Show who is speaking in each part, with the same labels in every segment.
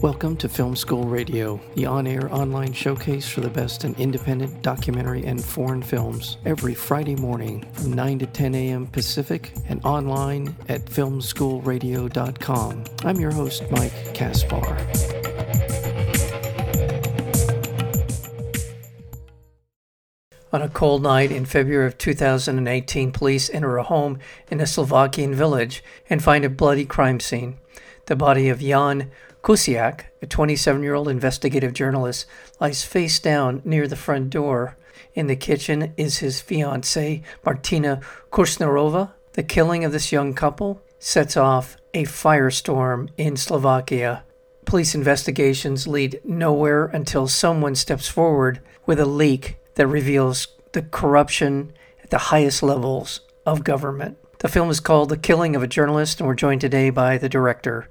Speaker 1: Welcome to Film School Radio, the on air online showcase for the best in independent documentary and foreign films, every Friday morning from 9 to 10 a.m. Pacific and online at filmschoolradio.com. I'm your host, Mike Kaspar. On a cold night in February of 2018, police enter a home in a Slovakian village and find a bloody crime scene. The body of Jan Kuciak, a 27 year old investigative journalist, lies face down near the front door. In the kitchen is his fiancée, Martina Kušnírová. The killing of this young couple sets off a firestorm in Slovakia. Police investigations lead nowhere until someone steps forward with a leak that reveals the corruption at the highest levels of government. The film is called The Killing of a Journalist, and we're joined today by the director,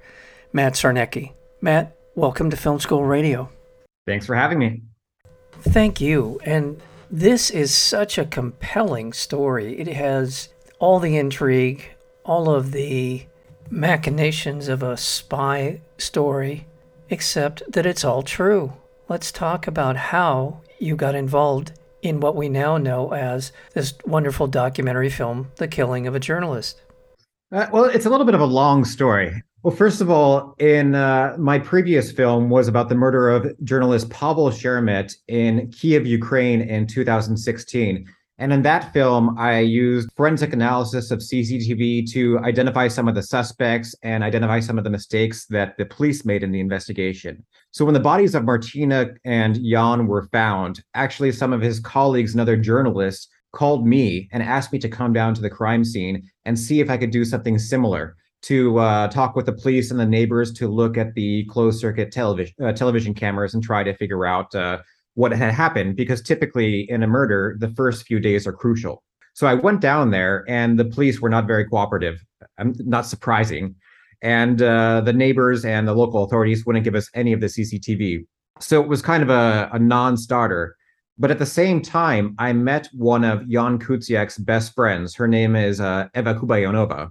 Speaker 1: Matt Sarnecki. Matt, welcome to Film School Radio.
Speaker 2: Thanks for having me.
Speaker 1: Thank you. And this is such a compelling story. It has all the intrigue, all of the machinations of a spy story, except that it's all true. Let's talk about how you got involved in what we now know as this wonderful documentary film, The Killing of a Journalist.
Speaker 2: Uh, well, it's a little bit of a long story. Well, first of all, in uh, my previous film was about the murder of journalist Pavel Sheremet in Kiev, Ukraine in 2016. And in that film, I used forensic analysis of CCTV to identify some of the suspects and identify some of the mistakes that the police made in the investigation. So when the bodies of Martina and Jan were found, actually some of his colleagues and other journalists called me and asked me to come down to the crime scene and see if I could do something similar to uh, talk with the police and the neighbors to look at the closed circuit television uh, television cameras and try to figure out uh, what had happened because typically in a murder the first few days are crucial. So i went down there and the police were not very cooperative i'm not surprising. And uh, the neighbors and the local authorities wouldn't give us any of the cctv so it was kind of a, a non-starter. But at the same time i met one of jan kuciak's best friends. Her name is uh, eva kubayonova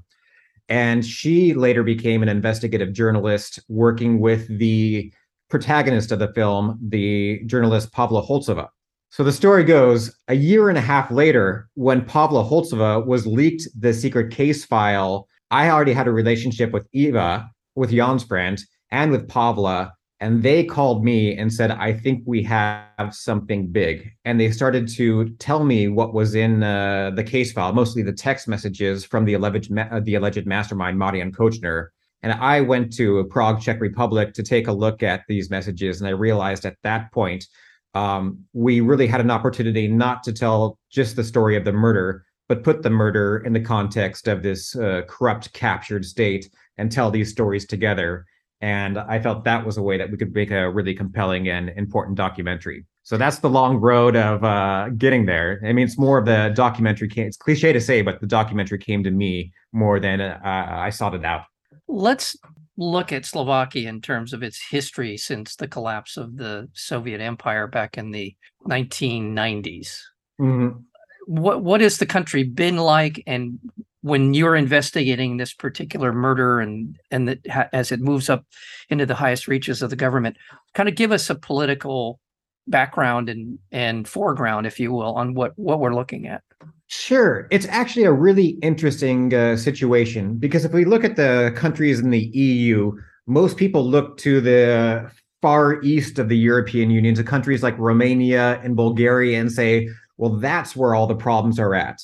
Speaker 2: and she later became an investigative journalist working with the protagonist of the film, the journalist Pavla Holcová. So the story goes a year and a half later, when Pavla Holcová was leaked the secret case file, I already had a relationship with Eva, with Jan's friend, and with Pavla and they called me and said i think we have something big. And they started to tell me what was in uh, the case file mostly the text messages from the alleged uh, the alleged mastermind marian kočner. And i went to prague czech republic to take a look at these messages and i realized at that point um, we really had an opportunity not to tell just the story of the murder but put the murder in the context of this uh, corrupt captured state and tell these stories together and I felt that was a way that we could make a really compelling and important documentary. So that's the long road of uh, getting there. I mean, it's more of the documentary came, it's cliche to say, but the documentary came to me more than uh, I sought it out.
Speaker 1: Let's look at Slovakia in terms of its history since the collapse of the Soviet Empire back in the 1990s. Mm-hmm. What what has the country been like, and when you're investigating this particular murder and and that as it moves up into the highest reaches of the government kind of give us a political background and and foreground if you will on what what we're looking at.
Speaker 2: Sure. It's actually a really interesting uh, situation because if we look at the countries in the eu most people look to the far east of the european union to countries like romania and bulgaria and say well that's where all the problems are at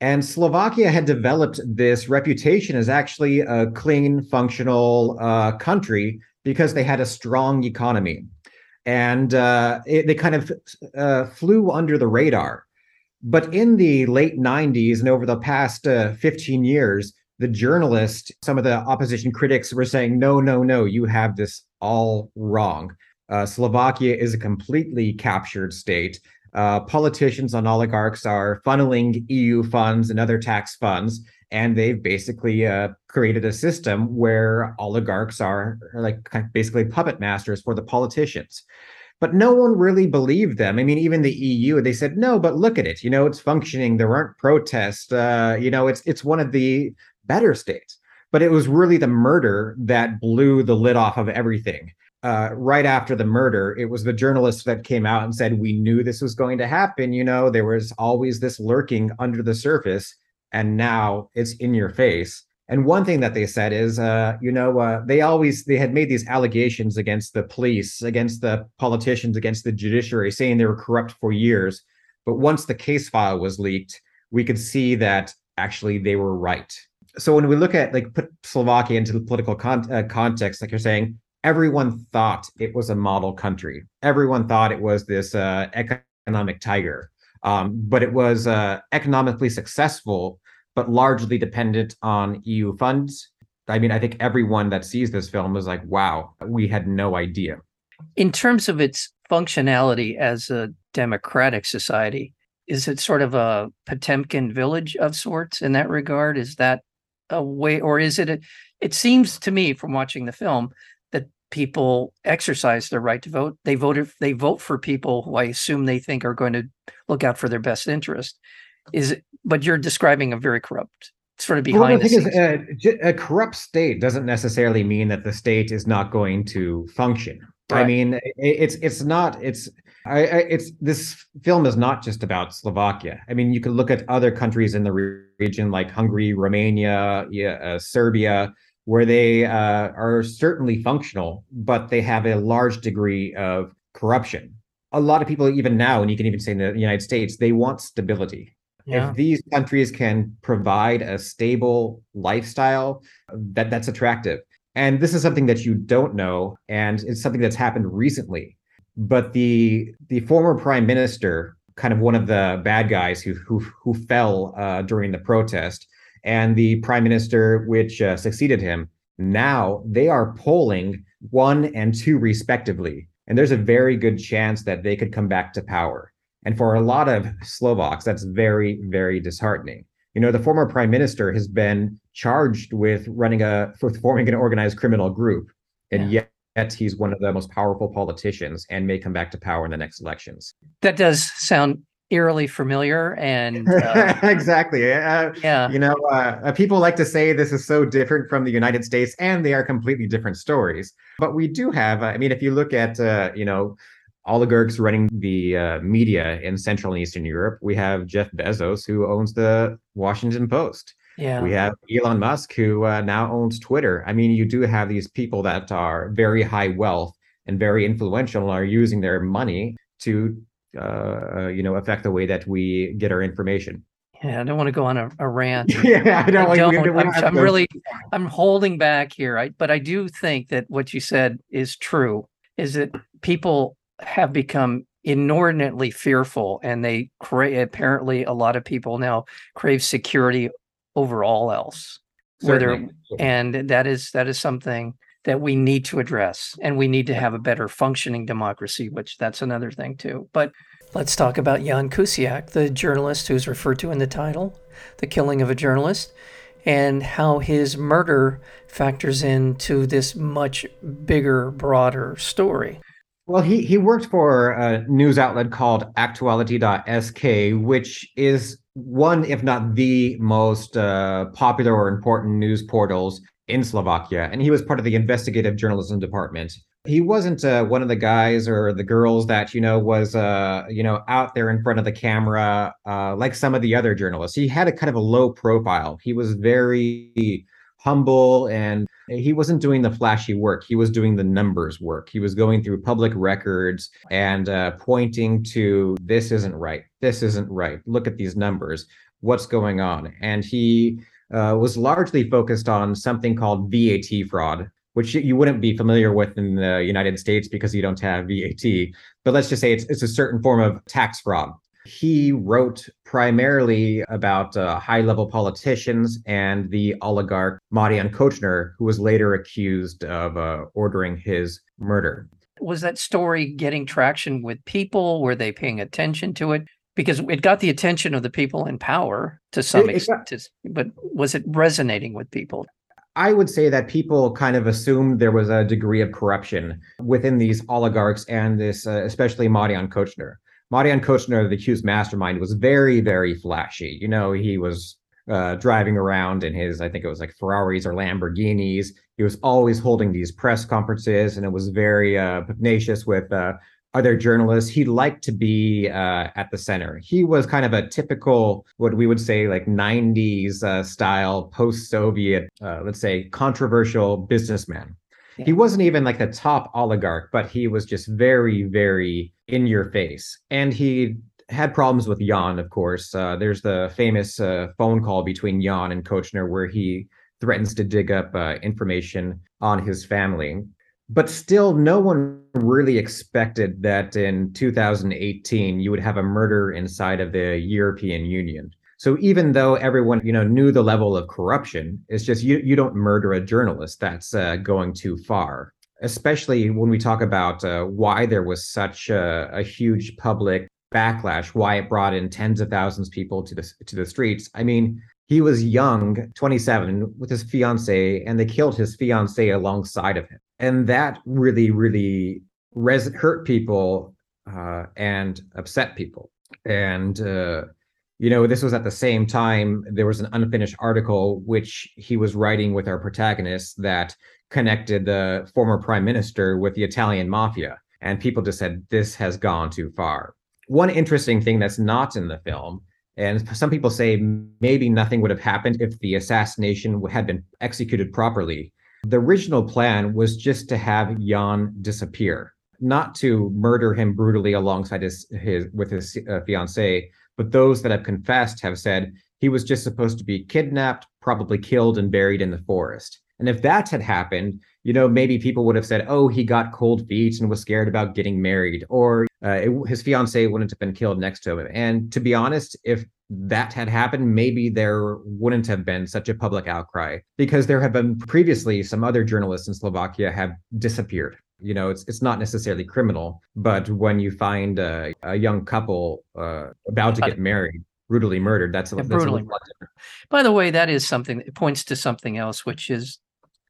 Speaker 2: and Slovakia had developed this reputation as actually a clean, functional uh, country because they had a strong economy. And uh, it, they kind of uh, flew under the radar. But in the late 90s and over the past uh, 15 years, the journalists, some of the opposition critics were saying, no, no, no, you have this all wrong. Uh, Slovakia is a completely captured state uh, politicians and oligarchs are funneling EU funds and other tax funds, and they've basically uh, created a system where oligarchs are, like basically puppet masters for the politicians. But no one really believed them. I mean, even the EU, they said, no, but look at it. You know, it's functioning. There aren't protests. Uh, you know, it's it's one of the better states. But it was really the murder that blew the lid off of everything. Uh, right after the murder, it was the journalists that came out and said, We knew this was going to happen. You know, there was always this lurking under the surface, and now it's in your face. And one thing that they said is, uh, you know, uh, they always they had made these allegations against the police, against the politicians, against the judiciary, saying they were corrupt for years. But once the case file was leaked, we could see that actually they were right. So when we look at like put Slovakia into the political con- uh, context, like you're saying, everyone thought it was a model country. Everyone thought it was this uh, economic tiger, um, but it was uh, economically successful, but largely dependent on EU funds. I mean, I think everyone that sees this film is like, wow, we had no idea.
Speaker 1: In terms of its functionality as a democratic society, is it sort of a Potemkin village of sorts in that regard? Is that a way, or is it? A, it seems to me from watching the film people exercise their right to vote. They vote if they vote for people who I assume they think are going to look out for their best interest. Is it, but you're describing a very corrupt sort of behind well, the,
Speaker 2: scenes. Is, uh, a corrupt state doesn't necessarily mean that the state is not going to function. Right. I mean, it's it's not it's I, I, it's this film is not just about Slovakia. I mean, you could look at other countries in the region like Hungary, Romania, yeah, uh, Serbia where they uh, are certainly functional, but they have a large degree of corruption. A lot of people, even now, and you can even say in the United States, they want stability. Yeah. If these countries can provide a stable lifestyle, that that's attractive. And this is something that you don't know, and it's something that's happened recently. But the the former prime minister, kind of one of the bad guys who who who fell uh, during the protest, and the prime minister which uh, succeeded him. Now they are polling one and two respectively. And there's a very good chance that they could come back to power. And for a lot of Slovaks, that's very, very disheartening. You know, the former prime minister has been charged with running a, for forming an organized criminal group. And yeah. yet he's one of the most powerful politicians and may come back to power in the next elections.
Speaker 1: That does sound eerily familiar and
Speaker 2: uh, exactly uh, yeah you know uh, uh, people like to say this is so different from the united states and they are completely different stories but we do have i mean if you look at uh, you know oligarchs running the uh, media in central and eastern europe we have jeff bezos who owns the washington post yeah. We have Elon Musk, who now owns Twitter. I mean, you do have these people that are very high wealth and very influential and are using their money to uh, uh, you know affect the way that we get our information.
Speaker 1: Yeah, I don't want to go on a, a rant.
Speaker 2: yeah, I don't. I
Speaker 1: don't. I'm, I'm really, I'm holding back here. I, but I do think that what you said is true. Is that people have become inordinately fearful, and they crave. Apparently, a lot of people now crave security over all else. Certainly. Whether and that is that is something that we need to address and we need to have a better functioning democracy which that's another thing too. But let's talk about jan kuciak the journalist who's referred to in the title the killing of a journalist and how his murder factors into this much bigger broader story.
Speaker 2: Well, he, he worked for a news outlet called Aktuality.sk, which is one, if not the most uh, popular or important news portals in Slovakia, and he was part of the investigative journalism department. He wasn't uh, one of the guys or the girls that you know was uh, you know out there in front of the camera uh, like some of the other journalists. He had a kind of a low profile. He was very humble and he wasn't doing the flashy work. He was doing the numbers work. He was going through public records and uh, pointing to this isn't right. This isn't right. Look at these numbers. What's going on? And he uh, was largely focused on something called VAT fraud, which you wouldn't be familiar with in the United States because you don't have VAT. But let's just say it's, it's a certain form of tax fraud. He wrote primarily about uh, high level politicians and the oligarch Marian Kočner, who was later accused of uh, ordering his murder.
Speaker 1: Was that story getting traction with people? Were they paying attention to it? because it got the attention of the people in power to some it, extent. Got, but was it resonating with people?
Speaker 2: I would say that people kind of assumed there was a degree of corruption within these oligarchs and this, uh, especially Marian Kočner. Marian Kočner, the accused mastermind, was very, very flashy. You know, he was uh, driving around in his, I think it was like Ferraris or Lamborghinis. He was always holding these press conferences, and it was very uh, pugnacious with uh, other journalists. He liked to be uh, at the center. He was kind of a typical, what we would say, like 90s uh, style, post Soviet, uh, let's say, controversial businessman. He wasn't even like the top oligarch, but he was just very, very in your face. And he had problems with Jan, of course. Uh, there's the famous uh, phone call between Jan and Kočner where he threatens to dig up uh, information on his family. But still, no one really expected that in 2018 you would have a murder inside of the European Union. So even though everyone you know knew the level of corruption, it's just you you don't murder a journalist. That's uh, going too far. Especially when we talk about uh, why there was such a, a huge public backlash, why it brought in tens of thousands of people to the to the streets. I mean, he was young, 27, with his fiance, and they killed his fiance alongside of him, and that really, really res- hurt people uh, and upset people. And uh, you know, this was at the same time there was an unfinished article which he was writing with our protagonist that connected the former prime minister with the Italian mafia. And people just said, this has gone too far. One interesting thing that's not in the film, and some people say maybe nothing would have happened if the assassination had been executed properly. The original plan was just to have Jan disappear, not to murder him brutally alongside his, his with his uh, fiancee, but those that have confessed have said he was just supposed to be kidnapped, probably killed, and buried in the forest. And if that had happened, you know, maybe people would have said, oh, he got cold feet and was scared about getting married, or uh, it, his fiance wouldn't have been killed next to him. And to be honest, if that had happened, maybe there wouldn't have been such a public outcry because there have been previously some other journalists in Slovakia have disappeared you know it's it's not necessarily criminal but when you find a, a young couple uh, about to get married brutally murdered that's a, that's brutally
Speaker 1: a by the way that is something that points to something else which is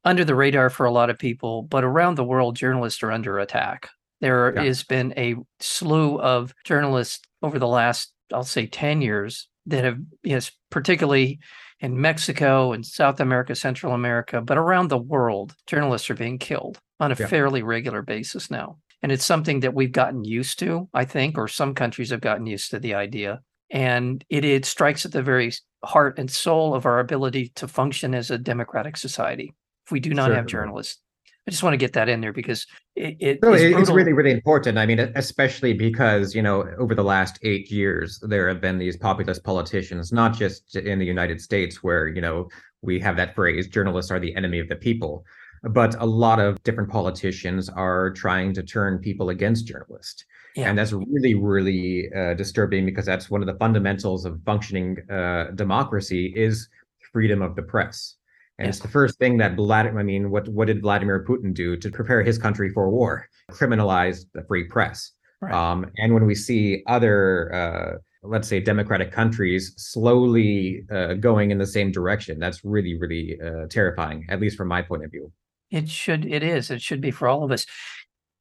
Speaker 1: under the radar for a lot of people but around the world journalists are under attack. There yeah. has been a slew of journalists over the last i'll say 10 years that have yes particularly in Mexico and South America, Central America, but around the world, journalists are being killed on a yeah. fairly regular basis now. And it's something that we've gotten used to, I think, or some countries have gotten used to the idea. And it, it strikes at the very heart and soul of our ability to function as a democratic society. If we do not have journalists, I just want to get that in there because it, it
Speaker 2: no, it's really really important. I mean, especially because you know over the last eight years there have been these populist politicians, not just in the United States, where you know we have that phrase "journalists are the enemy of the people," but a lot of different politicians are trying to turn people against journalists. Yeah. And that's really, really uh, disturbing because that's one of the fundamentals of functioning uh, democracy is freedom of the press. And it's the first thing that Vladimir, I mean, what, what did Vladimir Putin do to prepare his country for war? Criminalize the free press. Right. Um, and when we see other, uh, let's say, democratic countries slowly uh, going in the same direction, that's really, really uh, terrifying, at least from my point of view.
Speaker 1: It should, it is, it should be for all of us.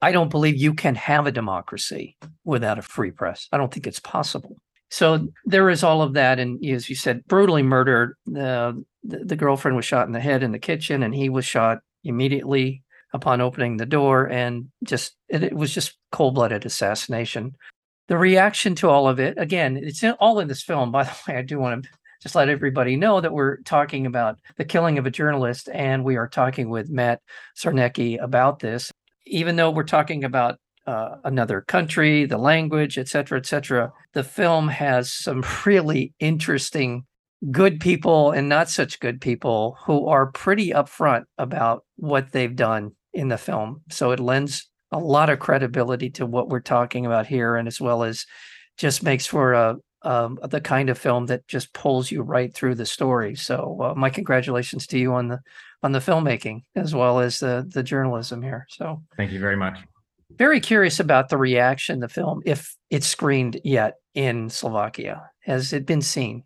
Speaker 1: I don't believe you can have a democracy without a free press. I don't think it's possible. So there is all of that, and as you said, brutally murdered. Uh, the, the girlfriend was shot in the head in the kitchen, and he was shot immediately upon opening the door, and just it, it was just cold blooded assassination. The reaction to all of it, again, it's in, all in this film. By the way, I do want to just let everybody know that we're talking about the killing of a journalist, and we are talking with Matt Sarnecki about this. Even though we're talking about uh, another country, the language, et cetera, et cetera. The film has some really interesting good people and not such good people who are pretty upfront about what they've done in the film. So it lends a lot of credibility to what we're talking about here, and as well as just makes for a um, the kind of film that just pulls you right through the story. So uh, my congratulations to you on the on the filmmaking as well as the the journalism here. So
Speaker 2: thank you very much
Speaker 1: very curious about the reaction the film if it's screened yet in Slovakia. Has it been seen?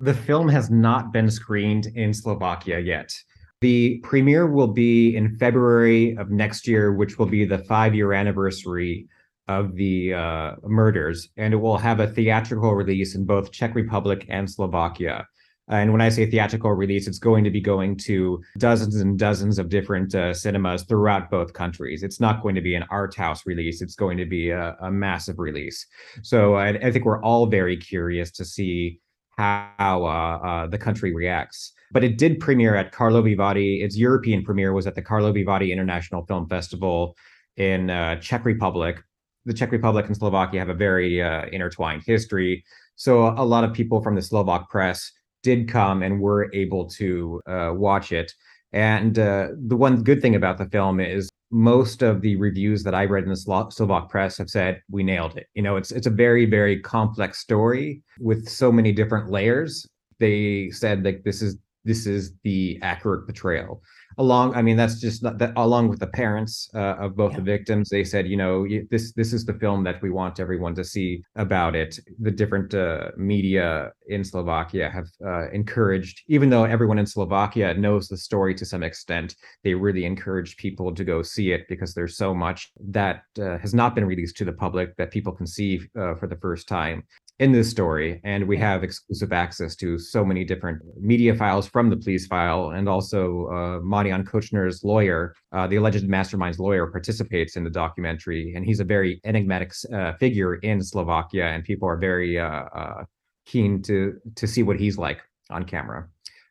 Speaker 2: The film has not been screened in Slovakia yet. The premiere will be in February of next year, which will be the five year anniversary of the uh, murders, and it will have a theatrical release in both Czech Republic and Slovakia. And when I say theatrical release, it's going to be going to dozens and dozens of different uh, cinemas throughout both countries. It's not going to be an art house release. It's going to be a, a massive release. So I, I, think we're all very curious to see how uh, uh, the country reacts. But it did premiere at Karlovy Vary. Its European premiere was at the Karlovy Vary International Film Festival in uh, Czech Republic. The Czech Republic and Slovakia have a very uh, intertwined history. So a lot of people from the Slovak press did come and were able to uh, watch it. And uh, the one good thing about the film is most of the reviews that I read in the Slovak press have said we nailed it. You know, it's it's a very very complex story with so many different layers. They said like this is this is the accurate portrayal along i mean that's just not that along with the parents uh, of both yeah. the victims they said you know this this is the film that we want everyone to see about it the different uh, media in slovakia have uh, encouraged even though everyone in slovakia knows the story to some extent they really encourage people to go see it because there's so much that uh, has not been released to the public that people can see uh, for the first time in this story and we have exclusive access to so many different media files from the police file and also uh, Marian Kočner's lawyer uh, the alleged mastermind's lawyer participates in the documentary and he's a very enigmatic uh, figure in Slovakia and people are very uh, uh, keen to to see what he's like on camera.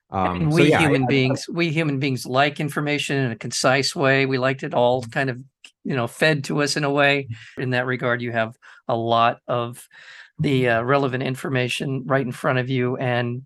Speaker 1: Um, we so yeah, human I, beings I, we human beings like information in a concise way. We liked it all kind of you know fed to us in a way. In that regard you have a lot of the uh, relevant information right in front of you and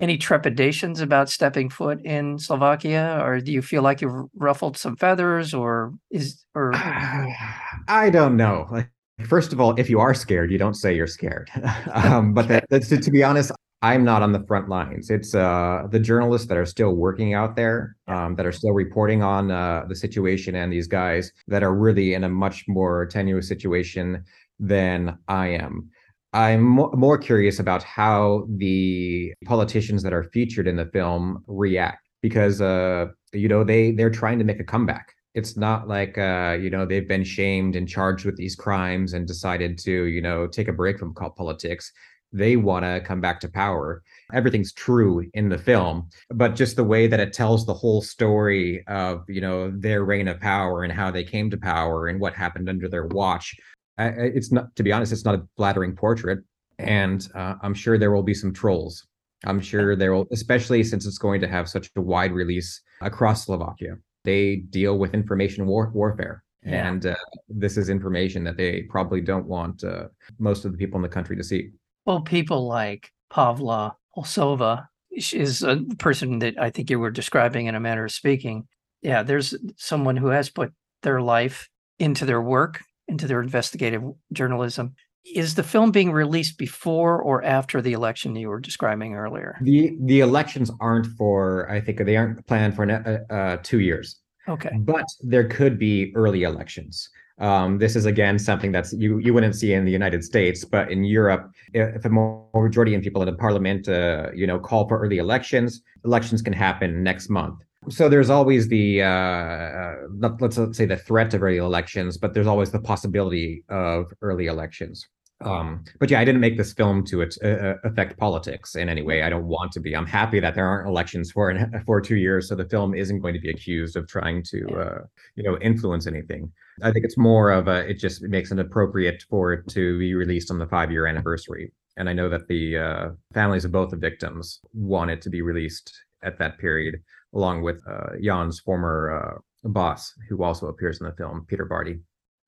Speaker 1: any trepidations about stepping foot in Slovakia? Or do you feel like you've ruffled some feathers or is or
Speaker 2: I don't know. Like first of all if you are scared you don't say you're scared. Um, but that, that's to be honest I'm not on the front lines. It's uh, the journalists that are still working out there, um, that are still reporting on uh, the situation, and these guys that are really in a much more tenuous situation than I am. I'm more curious about how the politicians that are featured in the film react because uh, you know they they're trying to make a comeback. It's not like uh, you know they've been shamed and charged with these crimes and decided to you know take a break from politics. They want to come back to power. Everything's true in the film, but just the way that it tells the whole story of you know their reign of power and how they came to power and what happened under their watch it's not to be honest it's not a flattering portrait and uh, i'm sure there will be some trolls. I'm sure there will especially since it's going to have such a wide release across slovakia. They deal with information war- warfare yeah. and uh, this is information that they probably don't want uh, most of the people in the country to see.
Speaker 1: Well people like pavla Holcová is a person that i think you were describing in a manner of speaking. Yeah there's someone who has put their life into their work into their investigative journalism. Is the film being released before or after the election you were describing earlier?
Speaker 2: The the elections aren't for I think they aren't planned for uh, uh, two years.
Speaker 1: Okay,
Speaker 2: but there could be early elections. Um, this is again something that's you you wouldn't see in the United States, but in Europe, if a majority of people in the parliament, uh, you know, call for early elections, elections can happen next month. So there's always the uh, uh let's, let's say the threat of early elections, but there's always the possibility of early elections. Um, but yeah, I didn't make this film to uh, uh, affect politics in any way. I don't want to be. I'm happy that there aren't elections for for two years, so the film isn't going to be accused of trying to, uh, you know, influence anything. I think it's more of a. It just makes it appropriate for it to be released on the five year anniversary. And I know that the uh, families of both the victims want it to be released at that period along with uh, Jan's former uh, boss, who also appears in the film, Peter Bárdy.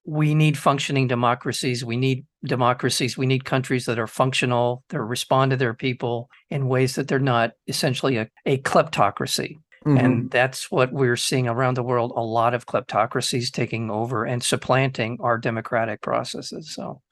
Speaker 1: We need functioning democracies. We need democracies. We need countries that are functional, that respond to their people in ways that they're not essentially a, a kleptocracy. Mm-hmm. And that's what we're seeing around the world a lot of kleptocracies taking over and supplanting our democratic processes. So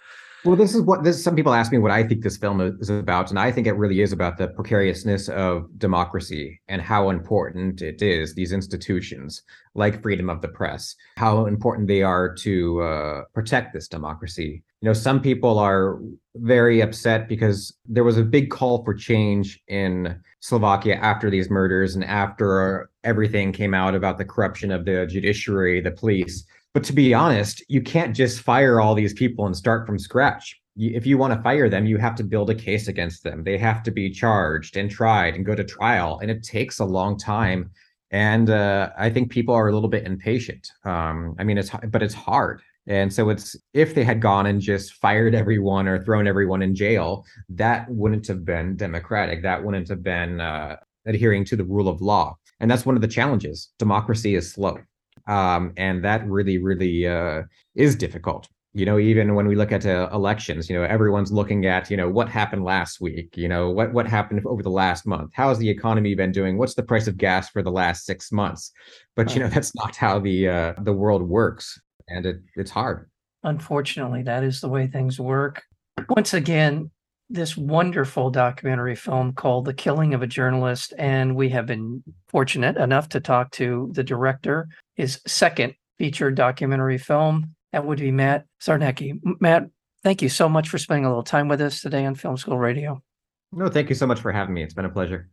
Speaker 2: well, this is what this. Some people ask me what I think this film is about, and I think it really is about the precariousness of democracy and how important it is. These institutions, like freedom of the press, how important they are to uh, protect this democracy. You know, some people are very upset because there was a big call for change in Slovakia after these murders and after everything came out about the corruption of the judiciary, the police but to be honest, you can't just fire all these people and start from scratch. if you want to fire them, you have to build a case against them. They have to be charged and tried and go to trial, and it takes a long time. And uh, I think people are a little bit impatient. Um, I mean, it's but it's hard. And so it's if they had gone and just fired everyone or thrown everyone in jail, that wouldn't have been democratic. That wouldn't have been uh, adhering to the rule of law. And that's one of the challenges. Democracy is slow. Um, and that really, really uh, is difficult. You know even when we look at uh, elections you know everyone's looking at you know what happened last week you know what what happened over the last month? How's the economy been doing? What's the price of gas for the last 6 months? But you know that's not how the uh, the world works and it it's hard.
Speaker 1: Unfortunately that is the way things work. Once again this wonderful documentary film called The Killing of a Journalist and we have been fortunate enough to talk to the director his second feature documentary film that would be Matt Sarnecki. Matt, thank you so much for spending a little time with us today on Film School Radio.
Speaker 2: No, thank you so much for having me. It's been a pleasure.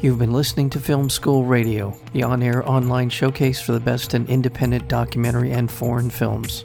Speaker 1: You've been listening to Film School Radio, the on air online showcase for the best in independent documentary and foreign films.